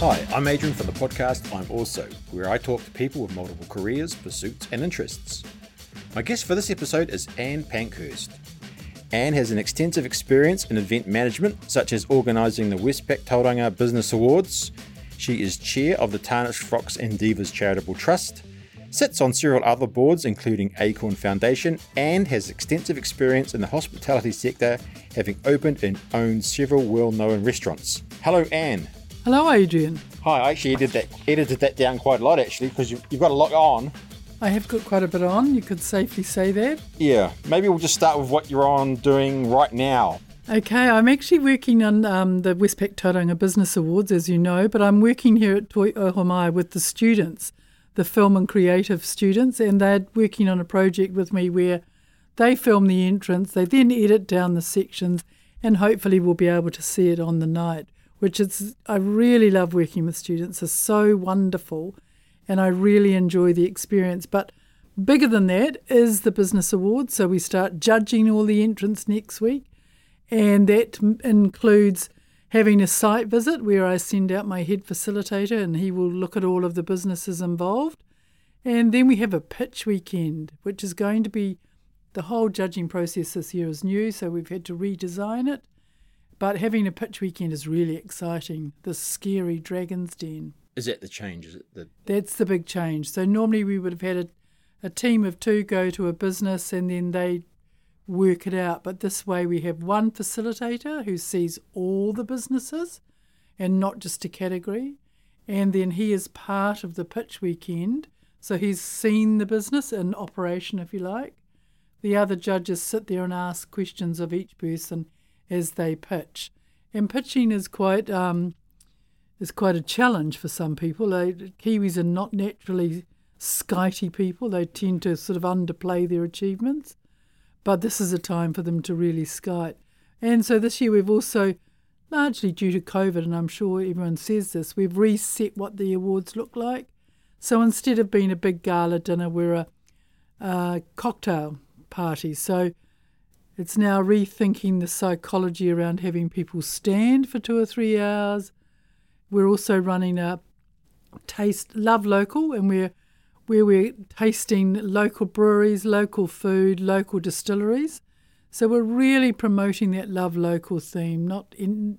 Hi, I'm Adrian from the podcast I'm Also, where I talk to people with multiple careers, pursuits, and interests. My guest for this episode is Anne Pankhurst. Anne has an extensive experience in event management, such as organising the Westpac Tauranga Business Awards. She is chair of the Tarnished Frocks and Divas Charitable Trust, sits on several other boards, including Acorn Foundation, and has extensive experience in the hospitality sector, having opened and owned several well known restaurants. Hello, Anne. Hello, Adrian. Hi, I actually edited that, edited that down quite a lot, actually, because you've, you've got a lot on. I have got quite a bit on, you could safely say that. Yeah, maybe we'll just start with what you're on doing right now. Okay, I'm actually working on um, the Westpac Tauranga Business Awards, as you know, but I'm working here at Toi Ohomai with the students, the film and creative students, and they're working on a project with me where they film the entrance, they then edit down the sections, and hopefully we'll be able to see it on the night. Which is, I really love working with students. It's so wonderful, and I really enjoy the experience. But bigger than that is the Business Awards. So we start judging all the entrants next week, and that includes having a site visit where I send out my head facilitator and he will look at all of the businesses involved. And then we have a pitch weekend, which is going to be the whole judging process this year is new, so we've had to redesign it. But having a pitch weekend is really exciting. The scary Dragon's Den. Is that the change? Is it the That's the big change. So normally we would have had a, a team of two go to a business and then they work it out. But this way we have one facilitator who sees all the businesses and not just a category. And then he is part of the pitch weekend. So he's seen the business in operation, if you like. The other judges sit there and ask questions of each person as they pitch. And pitching is quite um, is quite a challenge for some people. They, Kiwis are not naturally skitey people. They tend to sort of underplay their achievements. But this is a time for them to really skite. And so this year we've also, largely due to COVID, and I'm sure everyone says this, we've reset what the awards look like. So instead of being a big gala dinner, we're a, a cocktail party. So it's now rethinking the psychology around having people stand for two or three hours. We're also running a taste love local, and we're where we're tasting local breweries, local food, local distilleries. So we're really promoting that love local theme, not in,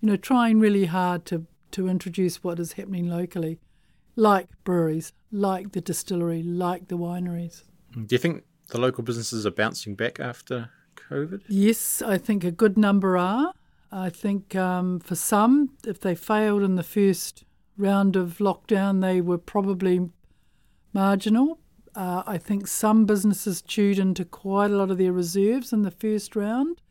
you know, trying really hard to to introduce what is happening locally, like breweries, like the distillery, like the wineries. Do you think the local businesses are bouncing back after COVID? Yes, I think a good number are. I think um, for some, if they failed in the first round of lockdown, they were probably marginal. Uh, I think some businesses chewed into quite a lot of their reserves in the first round.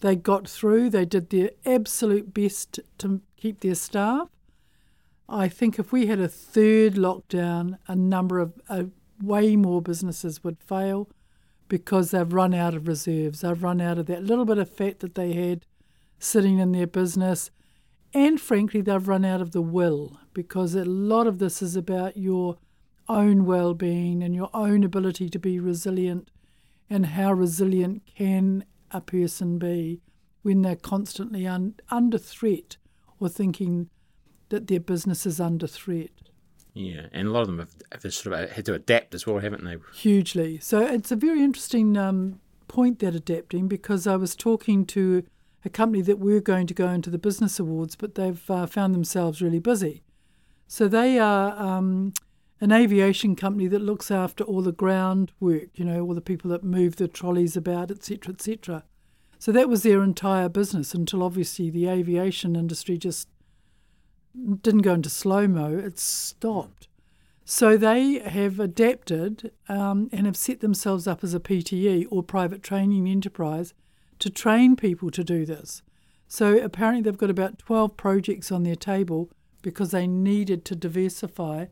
They got through, they did their absolute best to keep their staff. I think if we had a third lockdown, a number of uh, way more businesses would fail because they've run out of reserves. They've run out of that little bit of fat that they had sitting in their business. And frankly, they've run out of the will because a lot of this is about your own well being and your own ability to be resilient and how resilient can a person be when they're constantly un- under threat or thinking that their business is under threat. Yeah, and a lot of them have, have sort of had to adapt as well, haven't they? Hugely. So it's a very interesting um, point that adapting because I was talking to a company that were going to go into the business awards, but they've uh, found themselves really busy. So they are um, an aviation company that looks after all the ground work, you know, all the people that move the trolleys about, etc., etc. So that was their entire business until obviously the aviation industry just didn't go into slow mo, it stopped. So they have adapted um, and have set themselves up as a PTE or private training enterprise to train people to do this. So apparently they've got about 12 projects on their table because they needed to diversify,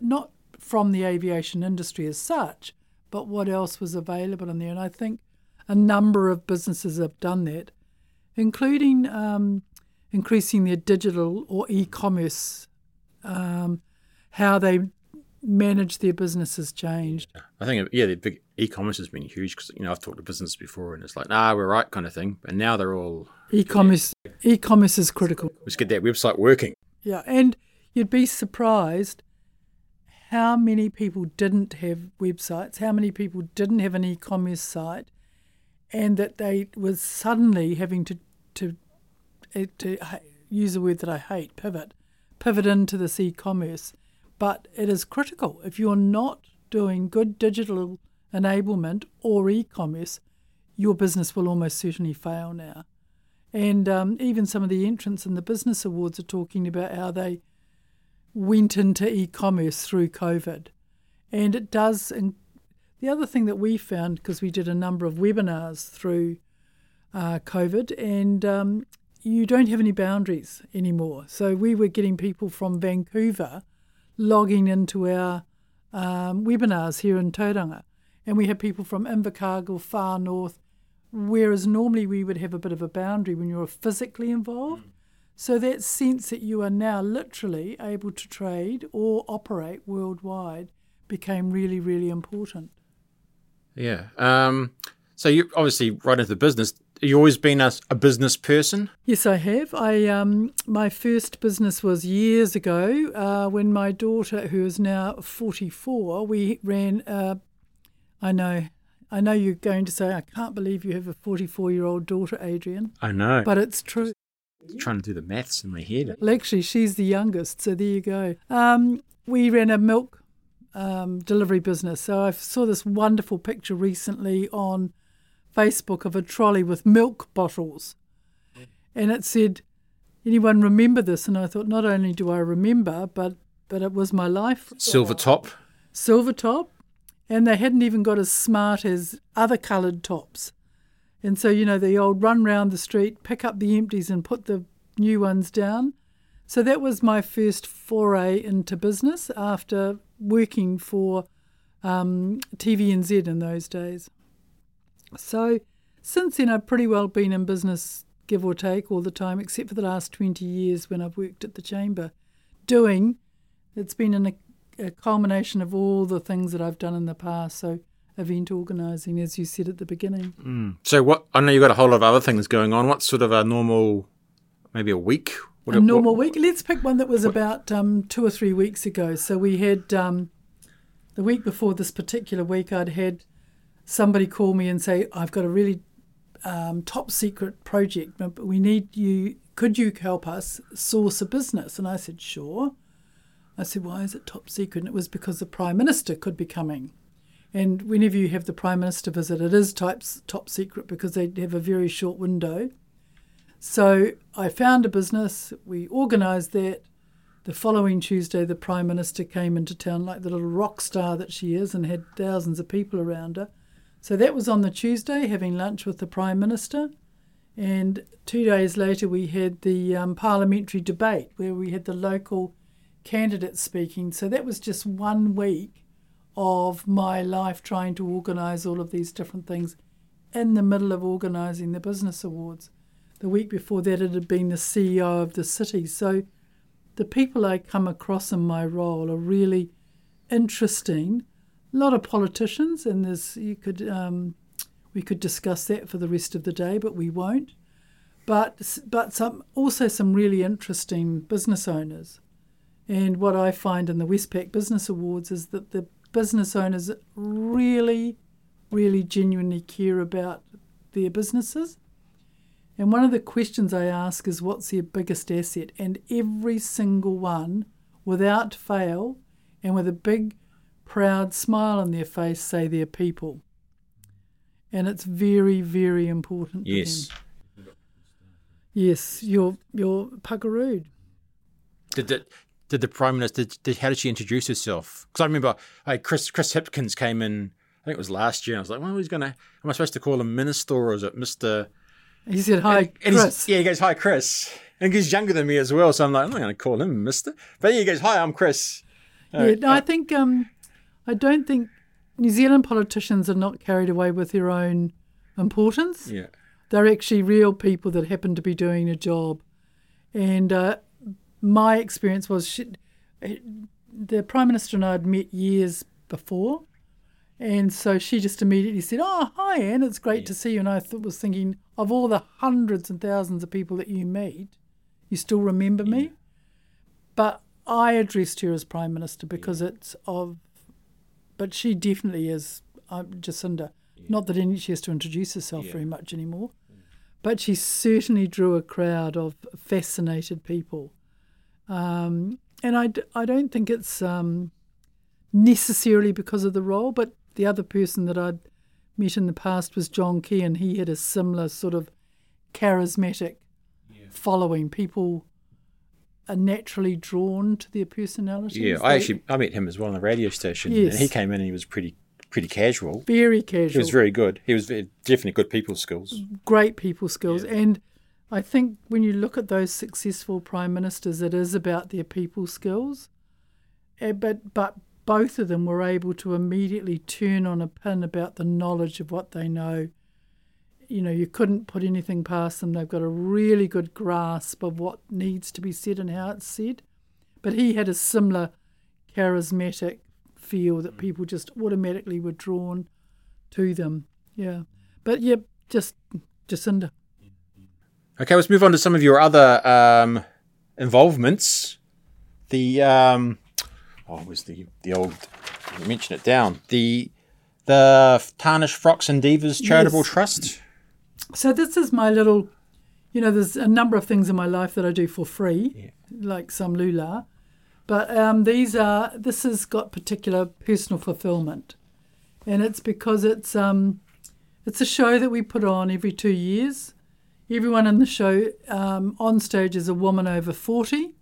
not from the aviation industry as such, but what else was available in there. And I think a number of businesses have done that, including um, increasing their digital or e-commerce, um, how they manage their businesses changed. I think, yeah, the big e-commerce has been huge because you know I've talked to business before, and it's like, nah, we're right, kind of thing. And now they're all E-commerce, e-commerce is critical. let's get that website working. Yeah, and you'd be surprised how many people didn't have websites, how many people didn't have an e-commerce site, and that they were suddenly having to to to use a word that I hate, pivot, pivot into this e-commerce. But it is critical if you're not doing good digital enablement or e-commerce, your business will almost certainly fail now. And um, even some of the entrants in the business awards are talking about how they went into e-commerce through COVID, and it does. And the other thing that we found because we did a number of webinars through uh, COVID, and um, you don't have any boundaries anymore. So we were getting people from Vancouver logging into our um, webinars here in Tauranga, and we had people from Invercargill, far north, whereas normally we would have a bit of a boundary when you're physically involved. Mm. So that sense that you are now literally able to trade or operate worldwide became really, really important. Yeah. Um, so you obviously right into the business. You always been a, a, business person? Yes, I have. I um, my first business was years ago uh, when my daughter, who is now forty four, we ran. Uh, I know I know you're going to say, I can't believe you have a 44 year old daughter, Adrian. I know. But it's true. I'm trying to do the maths in my head. Well, actually, she's the youngest, so there you go. Um, we ran a milk um, delivery business. So I saw this wonderful picture recently on Facebook of a trolley with milk bottles. And it said, Anyone remember this? And I thought, not only do I remember, but but it was my life. Silver top. Silver top and they hadn't even got as smart as other coloured tops. And so, you know, the old run round the street, pick up the empties and put the new ones down. So that was my first foray into business after working for um, TVNZ in those days. So since then, I've pretty well been in business, give or take, all the time, except for the last 20 years when I've worked at the Chamber, doing, it's been an a culmination of all the things that I've done in the past. So event organising, as you said at the beginning. Mm. So what? I know you've got a whole lot of other things going on. What's sort of a normal, maybe a week? What, a normal what, week. Let's pick one that was what, about um, two or three weeks ago. So we had um, the week before this particular week, I'd had somebody call me and say, "I've got a really um, top secret project, but we need you. Could you help us source a business?" And I said, "Sure." I said, Why is it top secret? And it was because the Prime Minister could be coming. And whenever you have the Prime Minister visit, it is types, top secret because they have a very short window. So I found a business, we organised that. The following Tuesday, the Prime Minister came into town like the little rock star that she is and had thousands of people around her. So that was on the Tuesday, having lunch with the Prime Minister. And two days later, we had the um, parliamentary debate where we had the local candidates speaking. So that was just one week of my life trying to organise all of these different things in the middle of organising the business awards. The week before that, it had been the CEO of the city. So the people I come across in my role are really interesting. A lot of politicians, and there's you could um, we could discuss that for the rest of the day, but we won't. But but some also some really interesting business owners and what I find in the Westpac Business Awards is that the business owners really, really genuinely care about their businesses. And one of the questions I ask is what's their biggest asset? And every single one, without fail, and with a big, proud smile on their face, say their people. And it's very, very important. Yes. Yes, you're you're puckerood. Did it did the prime minister? Did, did, how did she introduce herself? Because I remember hey, Chris Chris Hipkins came in. I think it was last year. I was like, well, he's gonna. Am I supposed to call him minister or is it Mister? He said, "Hi, and, and Chris." yeah, he goes, "Hi, Chris," and he's younger than me as well. So I'm like, I'm not going to call him Mister. But yeah, he goes, "Hi, I'm Chris." Yeah, no, I think um, I don't think New Zealand politicians are not carried away with their own importance. Yeah, they're actually real people that happen to be doing a job, and uh, my experience was she, the Prime Minister and I had met years before. And so she just immediately said, Oh, hi, Anne, it's great yeah. to see you. And I th- was thinking, of all the hundreds and thousands of people that you meet, you still remember yeah. me? but I addressed her as Prime Minister because yeah. it's of, but she definitely is um, Jacinda. Yeah. Not that any, she has to introduce herself yeah. very much anymore, but she certainly drew a crowd of fascinated people. Um, and I, I don't think it's um, necessarily because of the role, but the other person that I'd met in the past was John Key, and he had a similar sort of charismatic yeah. following. People are naturally drawn to their personality. Yeah, I actually I met him as well on the radio station, yes. and he came in and he was pretty pretty casual. Very casual. He was very good. He was definitely good people skills. Great people skills, yeah. and I think when you look at those successful prime ministers, it is about their people skills. Eh, but but both of them were able to immediately turn on a pin about the knowledge of what they know. You know, you couldn't put anything past them. They've got a really good grasp of what needs to be said and how it's said. But he had a similar charismatic feel that people just automatically were drawn to them. Yeah. But yeah, just Jacinda. Okay, let's move on to some of your other um, involvements. The um, oh, was the the old mention it down the the Tarnished Frocks and Divas Charitable yes. Trust. So this is my little, you know, there's a number of things in my life that I do for free, yeah. like some lula, but um, these are this has got particular personal fulfillment, and it's because it's um, it's a show that we put on every two years. Everyone in the show um, on stage is a woman over forty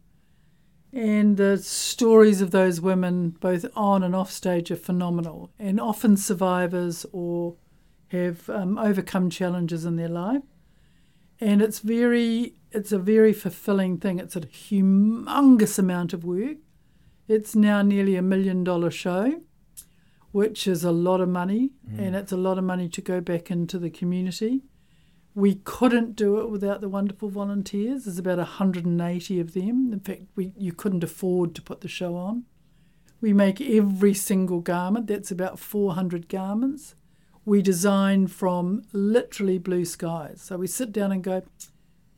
and the stories of those women, both on and off stage, are phenomenal and often survivors or have um, overcome challenges in their life. And it's very, it's a very fulfilling thing. It's a humongous amount of work. It's now nearly a million dollar show, which is a lot of money, mm. and it's a lot of money to go back into the community. We couldn't do it without the wonderful volunteers. There's about 180 of them. In fact, we you couldn't afford to put the show on. We make every single garment. That's about 400 garments. We design from literally blue skies. So we sit down and go,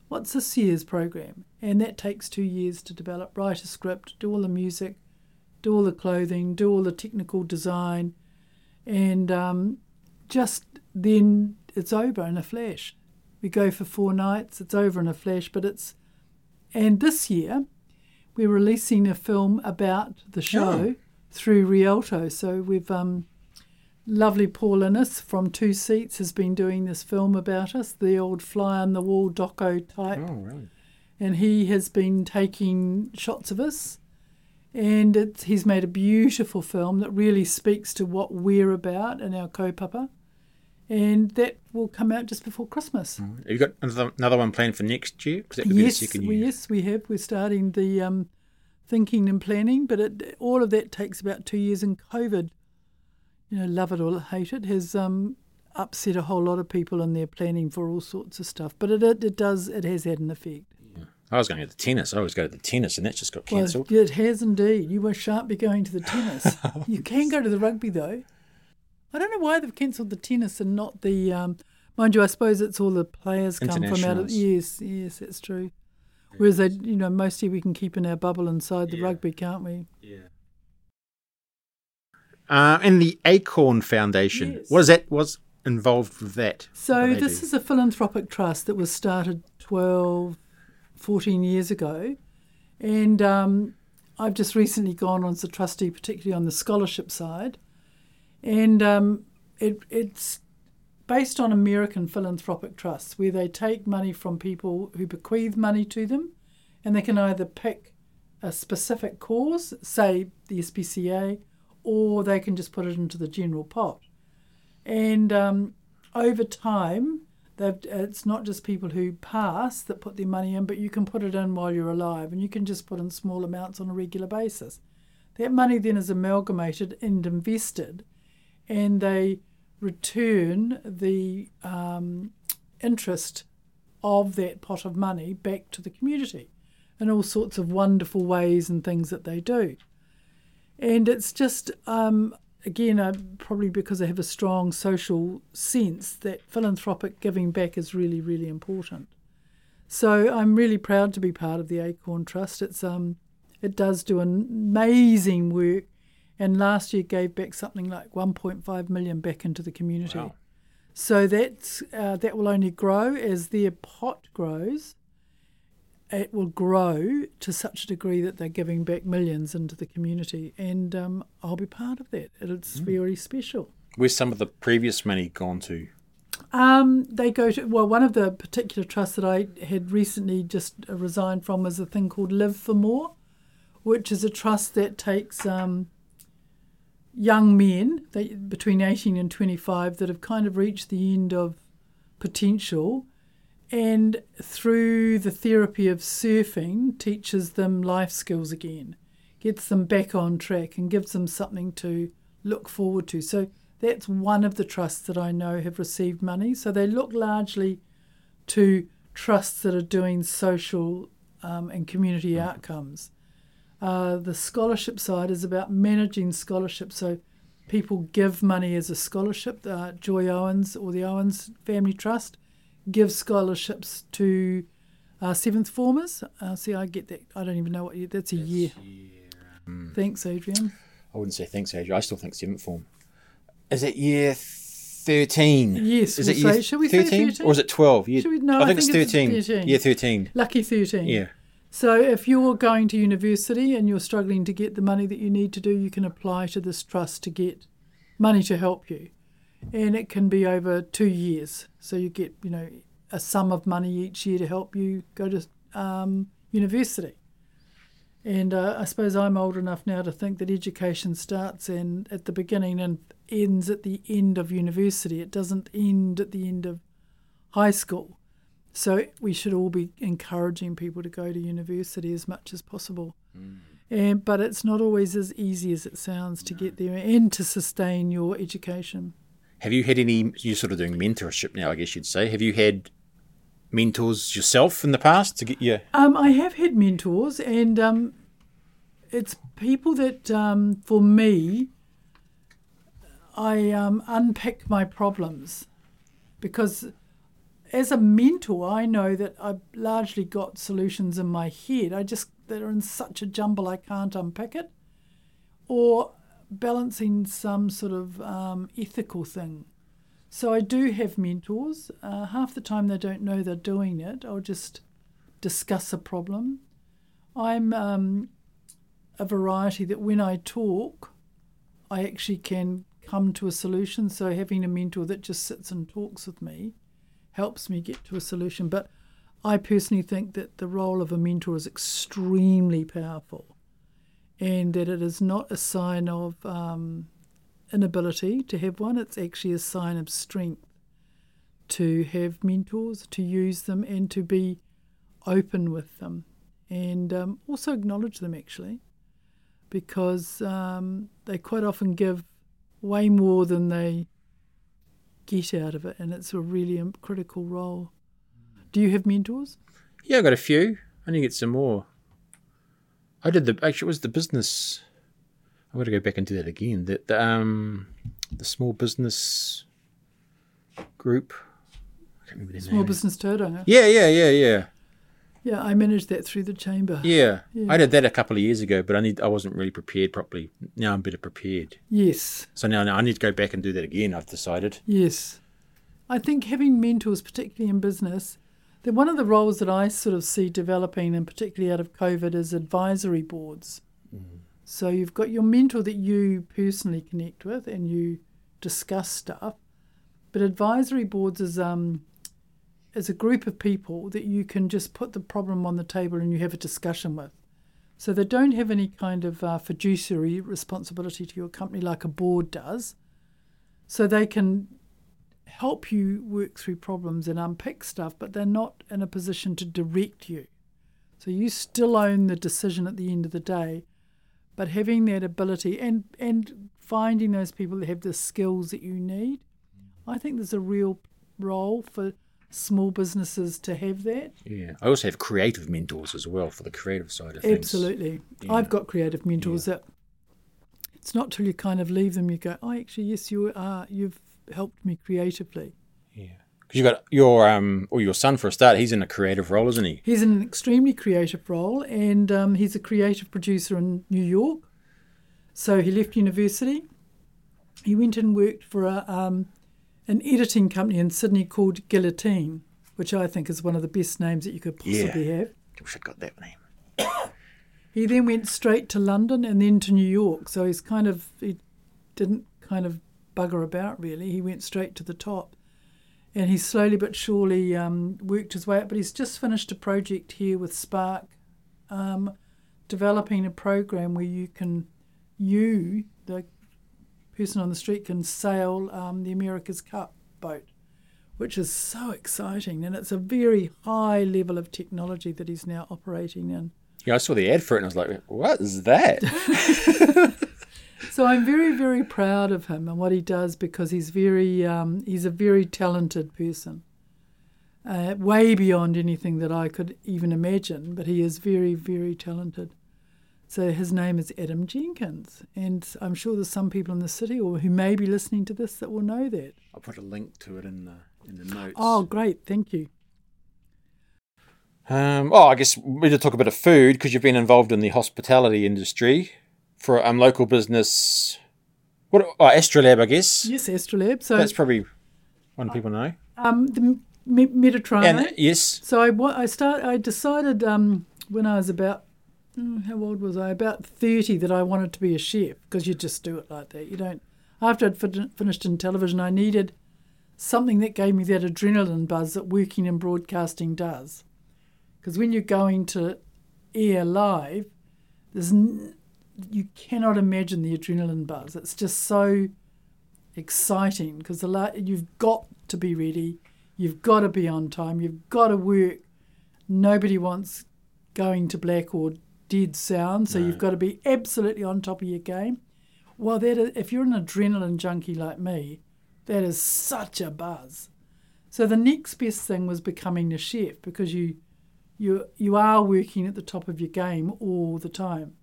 what's this year's program? And that takes two years to develop. Write a script, do all the music, do all the clothing, do all the technical design, and um, just then it's over in a flash. We go for four nights, it's over in a flash, but it's. And this year, we're releasing a film about the show oh. through Rialto. So we've. Um, lovely Paul Innes from Two Seats has been doing this film about us, the old fly on the wall doco type. Oh, really? And he has been taking shots of us. And it's, he's made a beautiful film that really speaks to what we're about and our kaupapa and that will come out just before Christmas. Right. Have you got another, another one planned for next year? Because that yes, be the second year. Yes, we have. We're starting the um, thinking and planning, but it, all of that takes about two years. in COVID, you know, love it or hate it, has um, upset a whole lot of people in their planning for all sorts of stuff. But it, it, it does, it has had an effect. Yeah. I was going to the tennis. I always go to the tennis, and that just got cancelled. Well, it has indeed. You shan't be going to the tennis. you can go to the rugby though. I don't know why they've cancelled the tennis and not the. Um, mind you, I suppose it's all the players come from out of. Yes, yes, that's true. Whereas they, you know, mostly we can keep in our bubble inside the yeah. rugby, can't we? Yeah. Uh, and the Acorn Foundation. Yes. What is that? Was involved with that? So this do? is a philanthropic trust that was started 12, 14 years ago, and um, I've just recently gone on as a trustee, particularly on the scholarship side. And um, it, it's based on American philanthropic trusts where they take money from people who bequeath money to them and they can either pick a specific cause, say the SPCA, or they can just put it into the general pot. And um, over time, it's not just people who pass that put their money in, but you can put it in while you're alive and you can just put in small amounts on a regular basis. That money then is amalgamated and invested and they return the um, interest of that pot of money back to the community in all sorts of wonderful ways and things that they do. And it's just, um, again, uh, probably because I have a strong social sense that philanthropic giving back is really, really important. So I'm really proud to be part of the Acorn Trust. It's um, It does do amazing work, and last year gave back something like 1.5 million back into the community. Wow. So that's uh, that will only grow as their pot grows. It will grow to such a degree that they're giving back millions into the community, and um, I'll be part of that. It's very special. Where's some of the previous money gone to? Um, they go to well, one of the particular trusts that I had recently just uh, resigned from is a thing called Live for More, which is a trust that takes um, young men they, between 18 and 25 that have kind of reached the end of potential and through the therapy of surfing teaches them life skills again gets them back on track and gives them something to look forward to so that's one of the trusts that I know have received money so they look largely to trusts that are doing social um, and community outcomes uh, the scholarship side is about managing scholarships. So people give money as a scholarship. Uh, Joy Owens or the Owens Family Trust gives scholarships to uh, seventh formers. Uh, see, I get that. I don't even know what year. That's a year. Thanks, Adrian. I wouldn't say thanks, Adrian. I still think seventh form. Is it year thirteen? Yes, Is we'll it year say- shall we say 13? or is it twelve? Year, Should we- no, I I think, think it's it's thirteen. 13. Year thirteen. Lucky 13. Yeah. So if you're going to university and you're struggling to get the money that you need to do, you can apply to this trust to get money to help you. And it can be over two years. So you get, you know, a sum of money each year to help you go to um, university. And uh, I suppose I'm old enough now to think that education starts in, at the beginning and ends at the end of university. It doesn't end at the end of high school. So we should all be encouraging people to go to university as much as possible. And, but it's not always as easy as it sounds to get there and to sustain your education. Have you had any? You're sort of doing mentorship now, I guess you'd say. Have you had mentors yourself in the past to get you? Um, I have had mentors, and um, it's people that, um, for me, I um, unpick my problems because as a mentor, I know that I've largely got solutions in my head. I just they're in such a jumble I can't unpick it, or balancing some sort of um, ethical thing. So I do have mentors. Uh, half the time they don't know they're doing it. I'll just discuss a problem. I'm um, a variety that when I talk, I actually can come to a solution. So having a mentor that just sits and talks with me helps me get to a solution. But I personally think that the role of a mentor is extremely powerful and that it is not a sign of um, inability to have one, it's actually a sign of strength to have mentors, to use them, and to be open with them. And um, also acknowledge them actually, because um, they quite often give way more than they get out of it, and it's a really critical role. Do you have mentors? Yeah, I've got a few. I need to get some more. I did the actually it was the business. I'm going to go back and do that again. The, the um the small business group. I can't remember their Small name. Business Tauranga. Yeah, yeah, yeah, yeah, Yeah, I managed that through the chamber. yeah. Yeah. I did that a couple of years ago, but I need I wasn't really prepared properly. Now I'm better prepared. Yes, So now, now I need to go back and do that again. I've decided. yes. I think having mentors, particularly in business, that one of the roles that I sort of see developing, and particularly out of COVID, is advisory boards. So you've got your mentor that you personally connect with and you discuss stuff, but advisory boards is um is a group of people that you can just put the problem on the table and you have a discussion with. So they don't have any kind of uh, fiduciary responsibility to your company like a board does. So they can help you work through problems and unpick stuff, but they're not in a position to direct you. So you still own the decision at the end of the day, but having that ability and and finding those people that have the skills that you need, I think there's a real role for small businesses to have that. Yeah. I also have creative mentors as well for the creative side of things. Absolutely. Yeah. I've got creative mentors that it's not till you kind of leave them you go, oh, actually, yes, you are. You've helped me creatively. Yeah. Because you got your um or your son for a start. He's in a creative role, isn't he? He's in an extremely creative role, and um, he's a creative producer in New York. So he left university. He went and worked for a, um, an editing company in Sydney called Guillotine, which I think is one of the best names that you could possibly Yeah. have. I wish I'd got that name. He then went straight to London and then to New York. So he's kind of he didn't kind of bugger about really. He went straight to the top, and he slowly but surely um, worked his way up. But he's just finished a project here with Spark, um, developing a program where you can you the person on the street can sail um, the America's Cup boat. Which is so exciting, and it's a very high level of technology that he's now operating in. Yeah, I saw the ad for it and I was like, what is that? So I'm very, very proud of him and what he does because he's very, um, he's a very talented person, uh, way beyond anything that I could even imagine. But he is very, very talented. So his name is Adam Jenkins, and I'm sure there's some people in the city or who may be listening to this that will know that. I'll put a link to it in the in the notes. Oh, great! Thank you. Um, oh, I guess we need to talk a bit of food because you've been involved in the hospitality industry for um local business. What? Oh, Astrolabe, I guess. Yes, Astrolabe. So That's probably one people know. um, the Me- Mediterraneo. And yes, So I, I start. I decided um, when I was about mm, how old was I? About thirty that I wanted to be a chef because you just do it like that. You don't. After I'd fin- finished in television, I needed something that gave me that adrenaline buzz that working in broadcasting does. Because when you're going to air live, there's n- you cannot imagine the adrenaline buzz. It's just so exciting because the la- you've got to be ready, you've got to be on time, you've got to work. Nobody wants going to black or dead sound, so No. you've got to be absolutely on top of your game. Well, that is, if you're an adrenaline junkie like me, that is such a buzz. So the next best thing was becoming a chef because you you you are working at the top of your game all the time.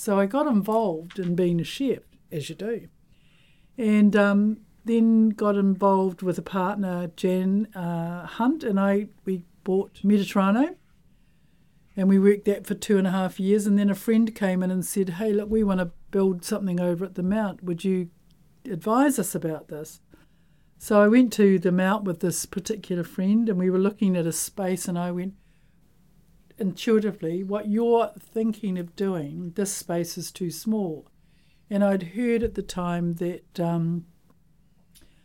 So I got involved in being a chef, as you do, and um, then got involved with a partner, Jan uh, Hunt, and I we bought Mediterraneo, and we worked that for two and a half years. And then a friend came in and said, "Hey, look, we want to build something over at the Mount. Would you advise us about this?" So I went to the Mount with this particular friend, and we were looking at a space, and I went intuitively, what you're thinking of doing, this space is too small. And I'd heard at the time that um,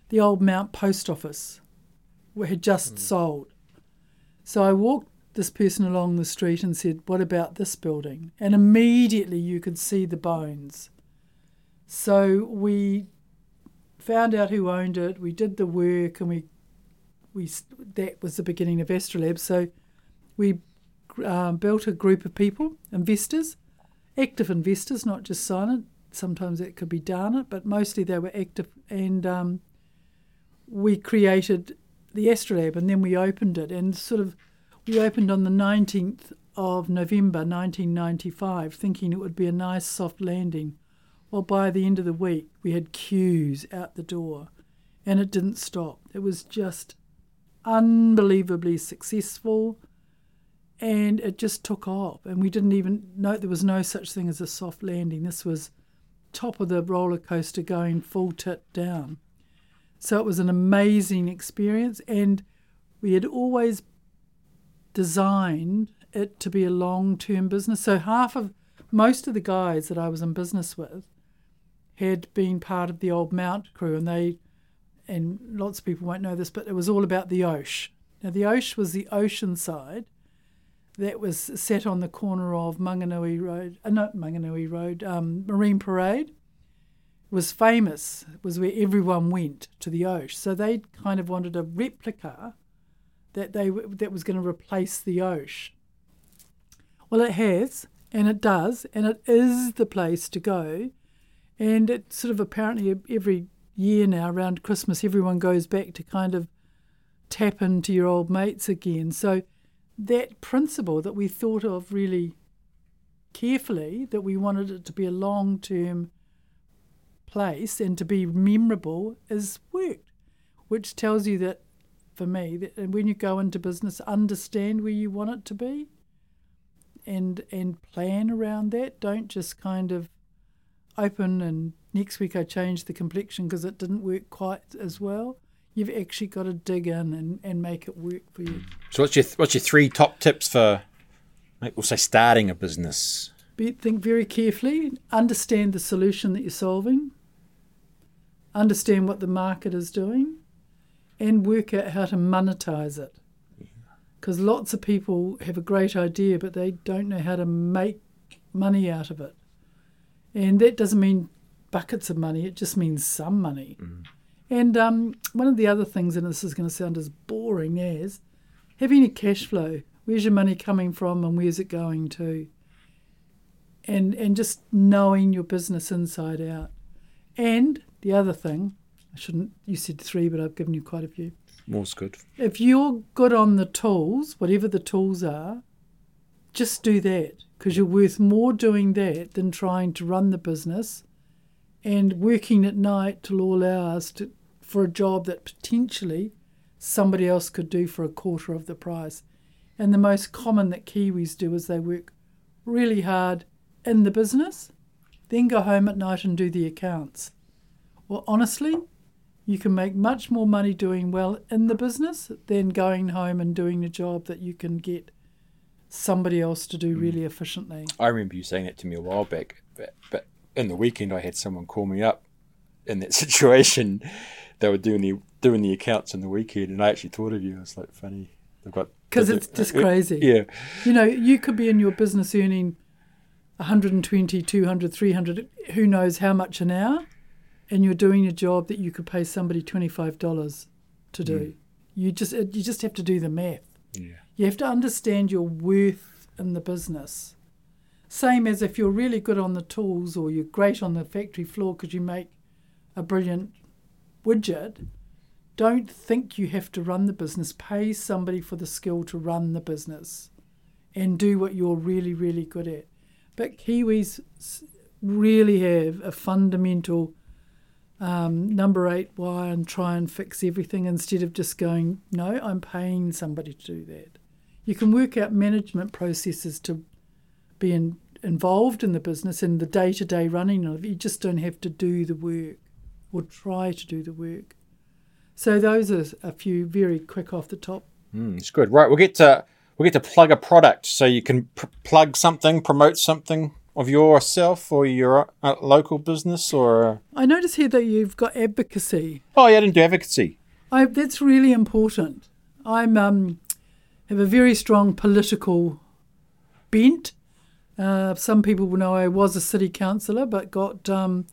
the old Mount Post Office had just sold. So I walked this person along the street and said, What about this building? And immediately you could see the bones. So we found out who owned it, we did the work, and we, we that was the beginning of Astrolabe. So we uh, built a group of people, investors, active investors, not just silent. Sometimes it could be darn it, but mostly they were active. And um, we created the Astrolabe and then we opened it. And sort of, we opened on the 19th of November 1995, thinking it would be a nice soft landing. Well, by the end of the week, we had queues out the door and it didn't stop. It was just unbelievably successful and it just took off. And we didn't even know there was no such thing as a soft landing. This was top of the roller coaster going full tit down. So it was an amazing experience. And we had always designed it to be a long-term business. So half of most of the guys that I was in business with had been part of the old Mount crew. And they and lots of people won't know this but it was all about the Osh now the Osh was the ocean side that was set on the corner of Maunganui Road, uh, not Maunganui Road, um, Marine Parade, was famous. Was where everyone went to the Osh. So they kind of wanted a replica that they that was going to replace the Osh. Well, it has, and it does, and it is the place to go. And it sort of apparently every year now around Christmas, everyone goes back to kind of tap into your old mates again. So that principle that we thought of really carefully, that we wanted it to be a long term place and to be memorable, is worked, which tells you that for me. That when you go into business, understand where you want it to be, and and plan around that. Don't just kind of open and next week I change the complexion because it didn't work quite as well. You've actually got to dig in and, and make it work for you. So what's your what's your three top tips for, like we'll say, starting a business? Be, think very carefully. Understand the solution that you're solving. Understand what the market is doing, and work out how to monetize it. Because lots of people have a great idea, but they don't know how to make money out of it. And that doesn't mean buckets of money, it just means some money. Mm. And um, one of the other things, and this is going to sound as boring as having a cash flow. Where's your money coming from and where's it going to? And, and just knowing your business inside out. And the other thing, I shouldn't, you said three, but I've given you quite a few. More's good. If you're good on the tools, whatever the tools are, just do that because you're worth more doing that than trying to run the business and working at night till all hours to, for a job that potentially somebody else could do for a quarter of the price. And the most common that Kiwis do is they work really hard in the business, then go home at night and do the accounts. Well, honestly, you can make much more money doing well in the business than going home and doing a job that you can get somebody else to do hmm. really efficiently. I remember you saying that to me a while back, but, but in the weekend I had someone call me up in that situation. They were doing the doing the accounts in the weekend, and I actually thought of you. It's like funny. They've got Because it's just uh, uh, crazy. Yeah, You know, you could be in your business earning 120, 200, 300, who knows how much an hour, and you're doing a job that you could pay somebody $25 to do. You just you just have to do the math. yeah. You have to understand your worth in the business. Same as if you're really good on the tools or you're great on the factory floor because you make a brilliant widget. Don't think you have to run the business. Pay somebody for the skill to run the business and do what you're really, really good at. But Kiwis really have a fundamental um, number eight wire and try and fix everything instead of just going, no, I'm paying somebody to do that. You can work out management processes to be in, involved in the business and the day to day running of it. You just don't have to do the work or try to do the work. So those are a few very quick off the top. Mm, it's good. Right, we'll get to we'll get to plug a product, so you can pr- plug something, promote something of yourself or your uh, local business, or I notice here that you've got advocacy. oh yeah, I didn't do advocacy. I, that's really important. I'm um, have a very strong political bent. Uh, some people will know I was a city councillor, but got um,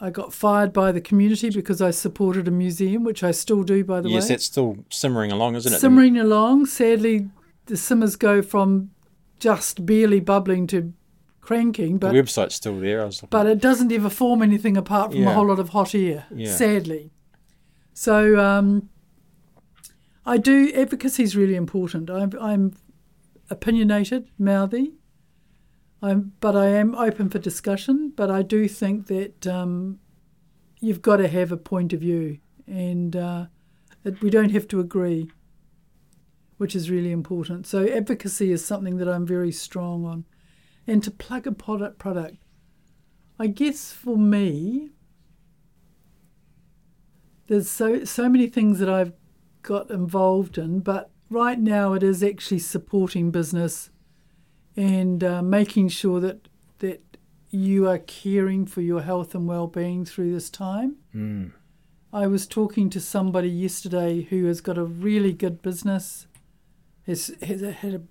I got fired by the community because I supported a museum, which I still do, by the yes, way. Yes, that's still simmering along, isn't it? Simmering along. Sadly, the simmers go from just barely bubbling to cranking, But the website's still there. I was but it doesn't ever form anything apart from a whole lot of hot air, Yeah. sadly. So um, I do advocacy is really important. I'm, I'm opinionated, mouthy. I'm, but I am open for discussion. But I do think that um, you've got to have a point of view, and uh, we don't have to agree, which is really important. So advocacy is something that I'm very strong on, and to plug a product product. I guess for me, there's so so many things that I've got involved in, but right now it is actually supporting business and uh, making sure that that you are caring for your health and well-being through this time. Mm. I was talking to somebody yesterday who has got a really good business, has, has had a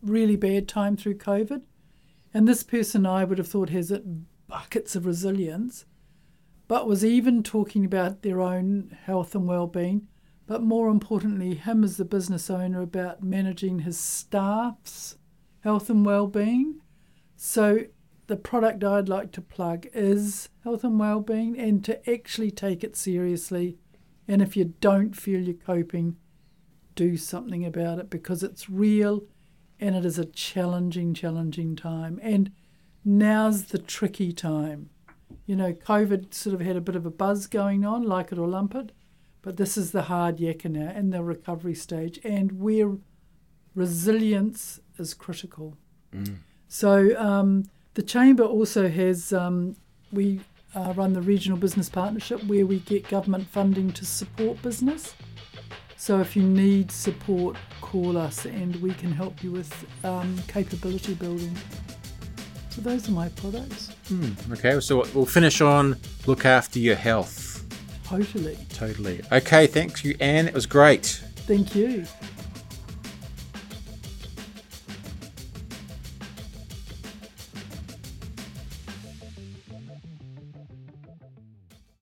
really bad time through COVID, and this person I would have thought has it buckets of resilience, but was even talking about their own health and well-being, but more importantly, him as the business owner about managing his staff's health and well-being. So the product I'd like to plug is health and well-being and to actually take it seriously. And if you don't feel you're coping, do something about it because it's real and it is a challenging, challenging time. And now's the tricky time. You know, COVID sort of had a bit of a buzz going on, like it or lump it, But this is the hard yakka now in the recovery stage, and where resilience is critical. Mm. So um, the chamber also has um, we uh, run the regional business partnership where we get government funding to support business. So if you need support, call us and we can help you with um, capability building. So those are my products. Mm, okay, so we'll finish on look after your health. Totally. Totally. Okay, thanks you, Anne. It was great. Thank you.